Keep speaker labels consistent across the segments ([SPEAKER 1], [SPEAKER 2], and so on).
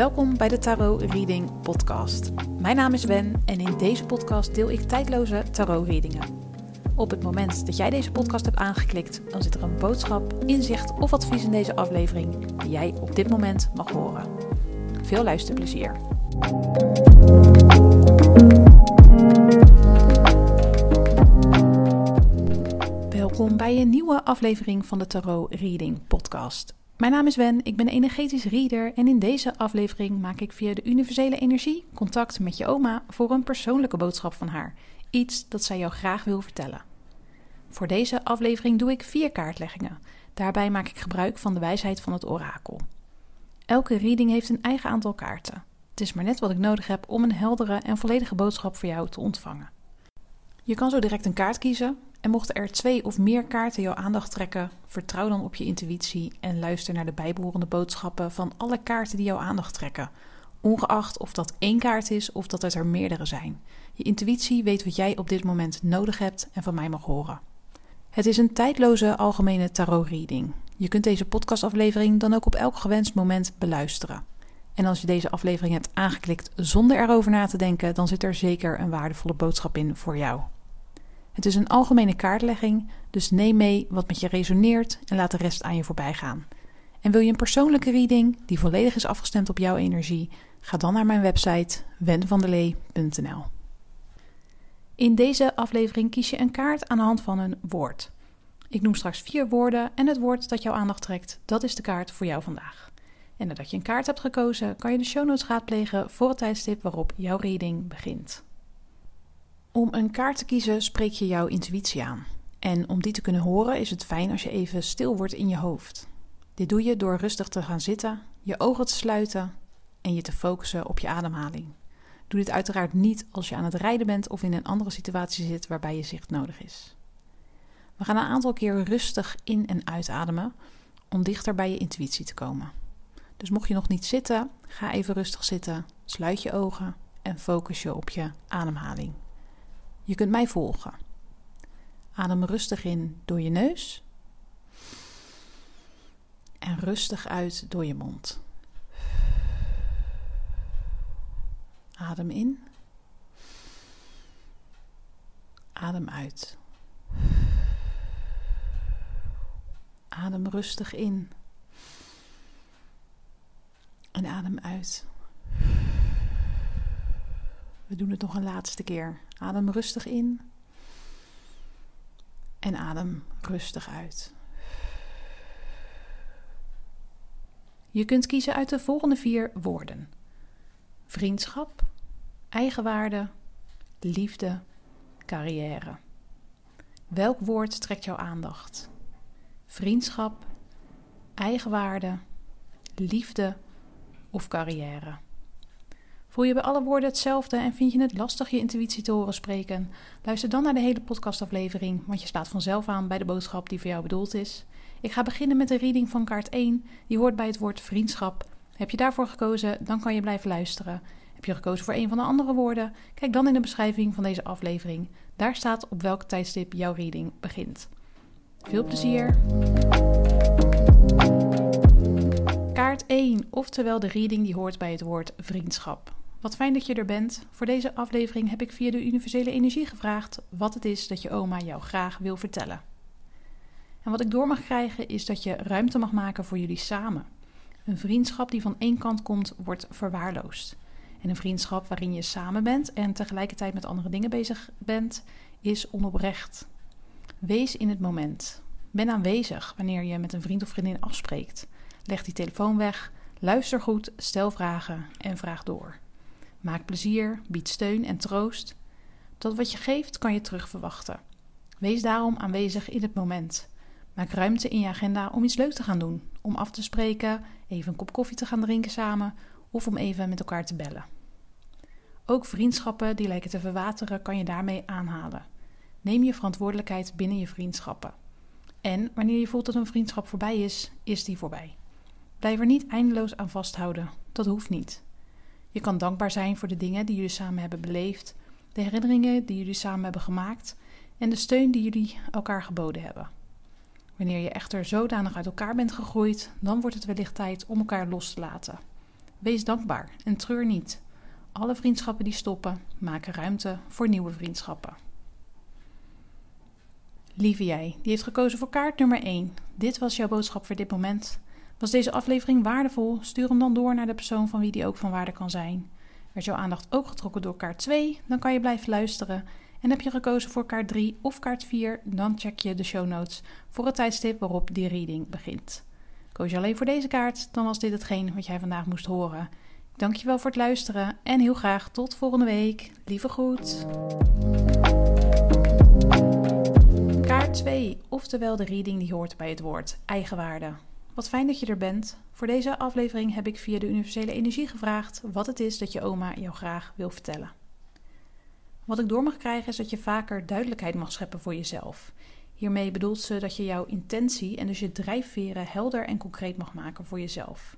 [SPEAKER 1] Welkom bij de Tarot Reading Podcast. Mijn naam is Wen en in deze podcast deel ik tijdloze tarot readingen. Op het moment dat jij deze podcast hebt aangeklikt, dan zit er een boodschap, inzicht of advies in deze aflevering die jij op dit moment mag horen. Veel luisterplezier. Welkom bij een nieuwe aflevering van de Tarot Reading Podcast. Mijn naam is Wen, ik ben energetisch reader en in deze aflevering maak ik via de universele energie contact met je oma voor een persoonlijke boodschap van haar. Iets dat zij jou graag wil vertellen. Voor deze aflevering doe ik vier kaartleggingen. Daarbij maak ik gebruik van de wijsheid van het orakel. Elke reading heeft een eigen aantal kaarten. Het is maar net wat ik nodig heb om een heldere en volledige boodschap voor jou te ontvangen. Je kan zo direct een kaart kiezen en mochten er twee of meer kaarten jouw aandacht trekken, vertrouw dan op je intuïtie en luister naar de bijbehorende boodschappen van alle kaarten die jouw aandacht trekken, ongeacht of dat één kaart is of dat het er meerdere zijn. Je intuïtie weet wat jij op dit moment nodig hebt en van mij mag horen. Het is een tijdloze algemene tarot-reading. Je kunt deze podcastaflevering dan ook op elk gewenst moment beluisteren. En als je deze aflevering hebt aangeklikt zonder erover na te denken, dan zit er zeker een waardevolle boodschap in voor jou. Het is een algemene kaartlegging, dus neem mee wat met je resoneert en laat de rest aan je voorbij gaan. En wil je een persoonlijke reading die volledig is afgestemd op jouw energie? Ga dan naar mijn website wenvandelee.nl. In deze aflevering kies je een kaart aan de hand van een woord. Ik noem straks vier woorden en het woord dat jouw aandacht trekt, dat is de kaart voor jou vandaag. En nadat je een kaart hebt gekozen, kan je de show notes raadplegen voor het tijdstip waarop jouw reading begint. Om een kaart te kiezen spreek je jouw intuïtie aan. En om die te kunnen horen is het fijn als je even stil wordt in je hoofd. Dit doe je door rustig te gaan zitten, je ogen te sluiten en je te focussen op je ademhaling. Doe dit uiteraard niet als je aan het rijden bent of in een andere situatie zit waarbij je zicht nodig is. We gaan een aantal keer rustig in- en uitademen om dichter bij je intuïtie te komen. Dus mocht je nog niet zitten, ga even rustig zitten, sluit je ogen en focus je op je ademhaling. Je kunt mij volgen. Adem rustig in door je neus en rustig uit door je mond. Adem in. Adem uit. Adem rustig in. En adem uit. We doen het nog een laatste keer. Adem rustig in. En adem rustig uit. Je kunt kiezen uit de volgende vier woorden: vriendschap, eigenwaarde, liefde, carrière. Welk woord trekt jouw aandacht? Vriendschap, eigenwaarde, liefde of carrière? Voel je bij alle woorden hetzelfde en vind je het lastig je intuïtie te horen spreken? Luister dan naar de hele podcastaflevering, want je slaat vanzelf aan bij de boodschap die voor jou bedoeld is. Ik ga beginnen met de reading van kaart 1, die hoort bij het woord vriendschap. Heb je daarvoor gekozen, dan kan je blijven luisteren. Heb je gekozen voor een van de andere woorden? Kijk dan in de beschrijving van deze aflevering. Daar staat op welk tijdstip jouw reading begint. Veel plezier! Kaart 1, oftewel de reading die hoort bij het woord vriendschap. Wat fijn dat je er bent. Voor deze aflevering heb ik via de universele energie gevraagd wat het is dat je oma jou graag wil vertellen. En wat ik door mag krijgen is dat je ruimte mag maken voor jullie samen. Een vriendschap die van één kant komt, wordt verwaarloosd. En een vriendschap waarin je samen bent en tegelijkertijd met andere dingen bezig bent, is onoprecht. Wees in het moment. Ben aanwezig wanneer je met een vriend of vriendin afspreekt. Leg die telefoon weg, luister goed, stel vragen en vraag door. Maak plezier, bied steun en troost. Dat wat je geeft kan je terug verwachten. Wees daarom aanwezig in het moment. Maak ruimte in je agenda om iets leuks te gaan doen, om af te spreken, even een kop koffie te gaan drinken samen of om even met elkaar te bellen. Ook vriendschappen die lijken te verwateren kan je daarmee aanhalen. Neem je verantwoordelijkheid binnen je vriendschappen. En wanneer je voelt dat een vriendschap voorbij is, is die voorbij. Blijf er niet eindeloos aan vasthouden. Dat hoeft niet. Je kan dankbaar zijn voor de dingen die jullie samen hebben beleefd, de herinneringen die jullie samen hebben gemaakt en de steun die jullie elkaar geboden hebben. Wanneer je echter zodanig uit elkaar bent gegroeid, dan wordt het wellicht tijd om elkaar los te laten. Wees dankbaar en treur niet. Alle vriendschappen die stoppen, maken ruimte voor nieuwe vriendschappen. Lieve jij, die heeft gekozen voor kaart nummer 1. Dit was jouw boodschap voor dit moment. Was deze aflevering waardevol? Stuur hem dan door naar de persoon van wie die ook van waarde kan zijn. Werd jouw aandacht ook getrokken door kaart 2? Dan kan je blijven luisteren. En heb je gekozen voor kaart 3 of kaart 4? Dan check je de show notes voor het tijdstip waarop die reading begint. Koos je alleen voor deze kaart, dan was dit hetgeen wat jij vandaag moest horen. Dankjewel voor het luisteren en heel graag tot volgende week. Lieve groet. Kaart 2, oftewel de reading die hoort bij het woord eigenwaarde. Wat fijn dat je er bent. Voor deze aflevering heb ik via de universele energie gevraagd wat het is dat je oma jou graag wil vertellen. Wat ik door mag krijgen is dat je vaker duidelijkheid mag scheppen voor jezelf. Hiermee bedoelt ze dat je jouw intentie en dus je drijfveren helder en concreet mag maken voor jezelf.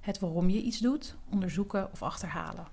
[SPEAKER 1] Het waarom je iets doet, onderzoeken of achterhalen.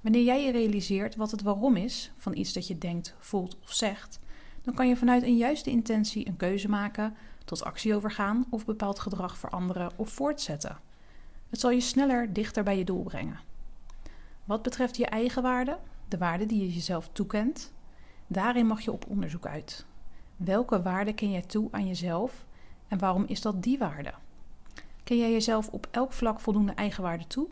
[SPEAKER 1] Wanneer jij je realiseert wat het waarom is van iets dat je denkt, voelt of zegt, dan kan je vanuit een juiste intentie een keuze maken, tot actie overgaan of bepaald gedrag veranderen of voortzetten. Het zal je sneller dichter bij je doel brengen. Wat betreft je eigen waarde, de waarde die je jezelf toekent, daarin mag je op onderzoek uit. Welke waarde ken jij toe aan jezelf en waarom is dat die waarde? Ken jij jezelf op elk vlak voldoende eigenwaarde toe?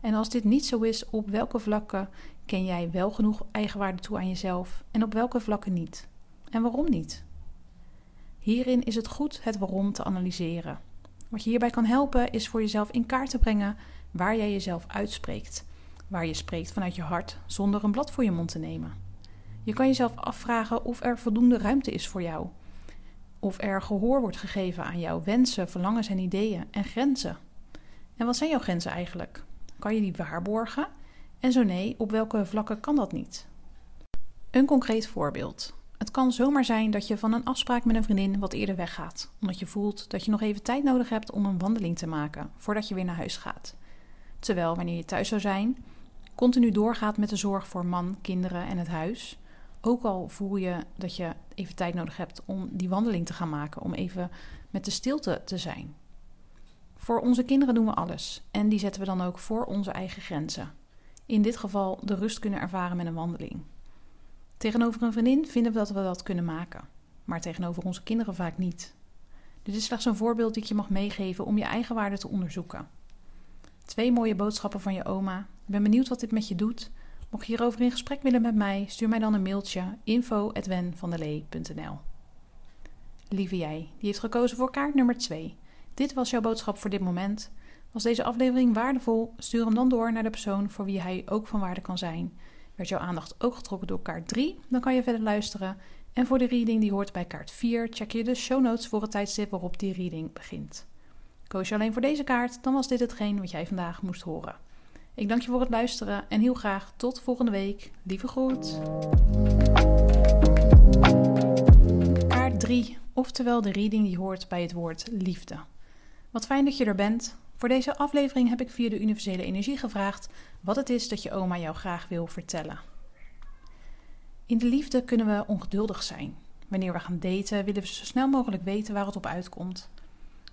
[SPEAKER 1] En als dit niet zo is, op welke vlakken ken jij wel genoeg eigenwaarde toe aan jezelf en op welke vlakken niet? En waarom niet? Hierin is het goed het waarom te analyseren. Wat je hierbij kan helpen is voor jezelf in kaart te brengen waar jij jezelf uitspreekt, waar je spreekt vanuit je hart zonder een blad voor je mond te nemen. Je kan jezelf afvragen of er voldoende ruimte is voor jou, of er gehoor wordt gegeven aan jouw wensen, verlangens en ideeën en grenzen. En wat zijn jouw grenzen eigenlijk? Kan je die waarborgen? En zo nee, op welke vlakken kan dat niet? Een concreet voorbeeld. Het kan zomaar zijn dat je van een afspraak met een vriendin wat eerder weggaat, omdat je voelt dat je nog even tijd nodig hebt om een wandeling te maken voordat je weer naar huis gaat. Terwijl wanneer je thuis zou zijn, continu doorgaat met de zorg voor man, kinderen en het huis. Ook al voel je dat je even tijd nodig hebt om die wandeling te gaan maken, om even met de stilte te zijn. Voor onze kinderen doen we alles en die zetten we dan ook voor onze eigen grenzen. In dit geval de rust kunnen ervaren met een wandeling. Tegenover een vriendin vinden we dat we dat kunnen maken, maar tegenover onze kinderen vaak niet. Dit is slechts een voorbeeld ik je mag meegeven om je eigen waarde te onderzoeken. Twee mooie boodschappen van je oma. Ik ben benieuwd wat dit met je doet. Mocht je hierover in gesprek willen met mij, stuur mij dan een mailtje info@wenvandelee.nl. Lieve jij, die heeft gekozen voor kaart nummer 2. Dit was jouw boodschap voor dit moment. Was deze aflevering waardevol? Stuur hem dan door naar de persoon voor wie hij ook van waarde kan zijn. Werd jouw aandacht ook getrokken door kaart 3? Dan kan je verder luisteren. En voor de reading die hoort bij kaart 4, check je de show notes voor het tijdstip waarop die reading begint. Koos je alleen voor deze kaart, dan was dit hetgeen wat jij vandaag moest horen. Ik dank je voor het luisteren en heel graag tot volgende week. Lieve groet. Kaart 3, oftewel de reading die hoort bij het woord liefde. Wat fijn dat je er bent. Voor deze aflevering heb ik via de universele energie gevraagd wat het is dat je oma jou graag wil vertellen. In de liefde kunnen we ongeduldig zijn. Wanneer we gaan daten, willen we zo snel mogelijk weten waar het op uitkomt.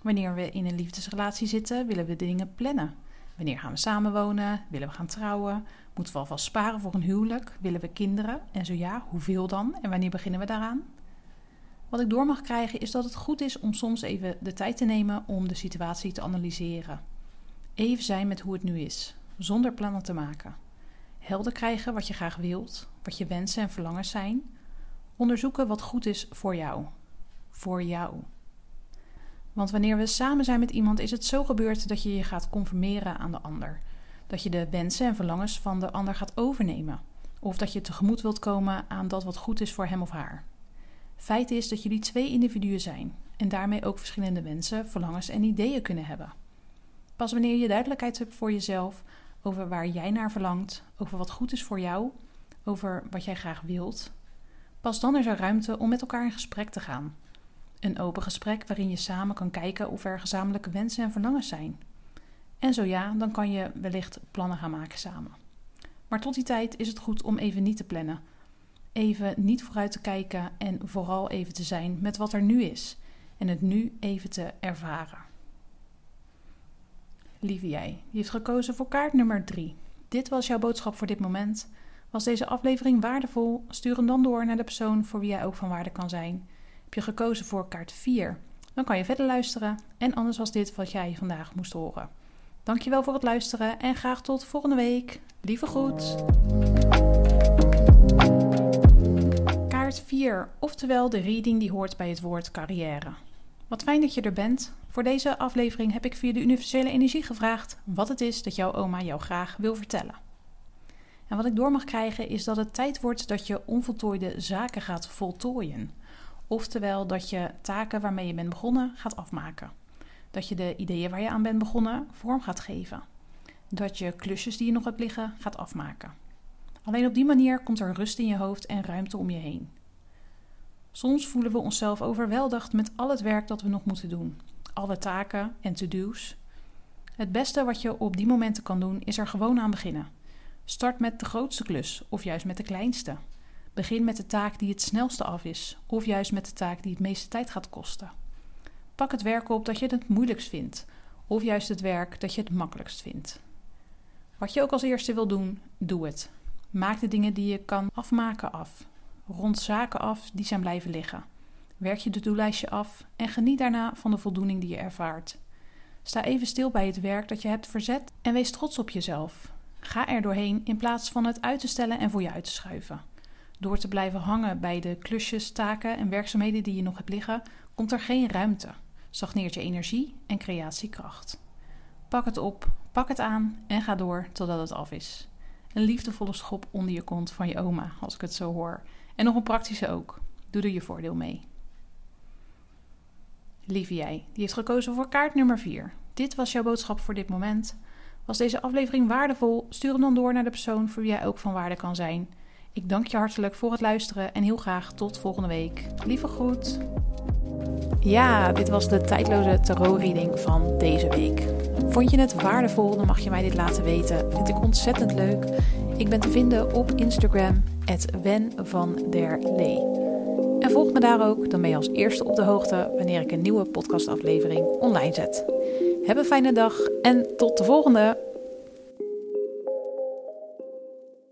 [SPEAKER 1] Wanneer we in een liefdesrelatie zitten, willen we dingen plannen. Wanneer gaan we samenwonen? Willen we gaan trouwen? Moeten we alvast sparen voor een huwelijk? Willen we kinderen? En zo ja, hoeveel dan? En wanneer beginnen we daaraan? Wat ik door mag krijgen is dat het goed is om soms even de tijd te nemen om de situatie te analyseren. Even zijn met hoe het nu is, zonder plannen te maken. Helder krijgen wat je graag wilt, wat je wensen en verlangens zijn. Onderzoeken wat goed is voor jou. Voor jou. Want wanneer we samen zijn met iemand, is het zo gebeurd dat je je gaat conformeren aan de ander. Dat je de wensen en verlangens van de ander gaat overnemen. Of dat je tegemoet wilt komen aan dat wat goed is voor hem of haar. Feit is dat jullie twee individuen zijn en daarmee ook verschillende wensen, verlangens en ideeën kunnen hebben. Pas wanneer je duidelijkheid hebt voor jezelf over waar jij naar verlangt, over wat goed is voor jou, over wat jij graag wilt, pas dan is er ruimte om met elkaar in gesprek te gaan. Een open gesprek waarin je samen kan kijken of er gezamenlijke wensen en verlangens zijn. En zo ja, dan kan je wellicht plannen gaan maken samen. Maar tot die tijd is het goed om even niet te plannen. Even niet vooruit te kijken en vooral even te zijn met wat er nu is. En het nu even te ervaren. Lieve jij, die heeft gekozen voor kaart nummer 3. Dit was jouw boodschap voor dit moment. Was deze aflevering waardevol? Stuur hem dan door naar de persoon voor wie jij ook van waarde kan zijn. Heb je gekozen voor kaart 4? Dan kan je verder luisteren. En anders was dit wat jij vandaag moest horen. Dankjewel voor het luisteren en graag tot volgende week. Lieve groet. Kaart 4, oftewel de reading die hoort bij het woord carrière. Wat fijn dat je er bent. Voor deze aflevering heb ik via de universele energie gevraagd wat het is dat jouw oma jou graag wil vertellen. En wat ik door mag krijgen is dat het tijd wordt dat je onvoltooide zaken gaat voltooien. Oftewel dat je taken waarmee je bent begonnen gaat afmaken. Dat je de ideeën waar je aan bent begonnen vorm gaat geven. Dat je klusjes die je nog hebt liggen gaat afmaken. Alleen op die manier komt er rust in je hoofd en ruimte om je heen. Soms voelen we onszelf overweldigd met al het werk dat we nog moeten doen, alle taken en to-do's. Het beste wat je op die momenten kan doen is er gewoon aan beginnen. Start met de grootste klus of juist met de kleinste. Begin met de taak die het snelste af is of juist met de taak die het meeste tijd gaat kosten. Pak het werk op dat je het moeilijkst vindt of juist het werk dat je het makkelijkst vindt. Wat je ook als eerste wil doen, doe het. Maak de dingen die je kan afmaken af. Rond zaken af die zijn blijven liggen. Werk je de doellijstje af en geniet daarna van de voldoening die je ervaart. Sta even stil bij het werk dat je hebt verzet en wees trots op jezelf. Ga er doorheen in plaats van het uit te stellen en voor je uit te schuiven. Door te blijven hangen bij de klusjes, taken en werkzaamheden die je nog hebt liggen, komt er geen ruimte. Stagneert je energie en creatiekracht. Pak het op, pak het aan en ga door totdat het af is. Een liefdevolle schop onder je kont van je oma, als ik het zo hoor. En nog een praktische ook. Doe er je voordeel mee. Lieve jij, die heeft gekozen voor kaart nummer 4. Dit was jouw boodschap voor dit moment. Was deze aflevering waardevol? Stuur hem dan door naar de persoon voor wie jij ook van waarde kan zijn. Ik dank je hartelijk voor het luisteren en heel graag tot volgende week. Lieve groet. Ja, dit was de tijdloze tarot-reading van deze week. Vond je het waardevol, dan mag je mij dit laten weten. Vind ik ontzettend leuk. Ik ben te vinden op Instagram, Wen der Lee. En volg me daar ook, dan ben je als eerste op de hoogte wanneer ik een nieuwe podcastaflevering online zet. Heb een fijne dag en tot de volgende!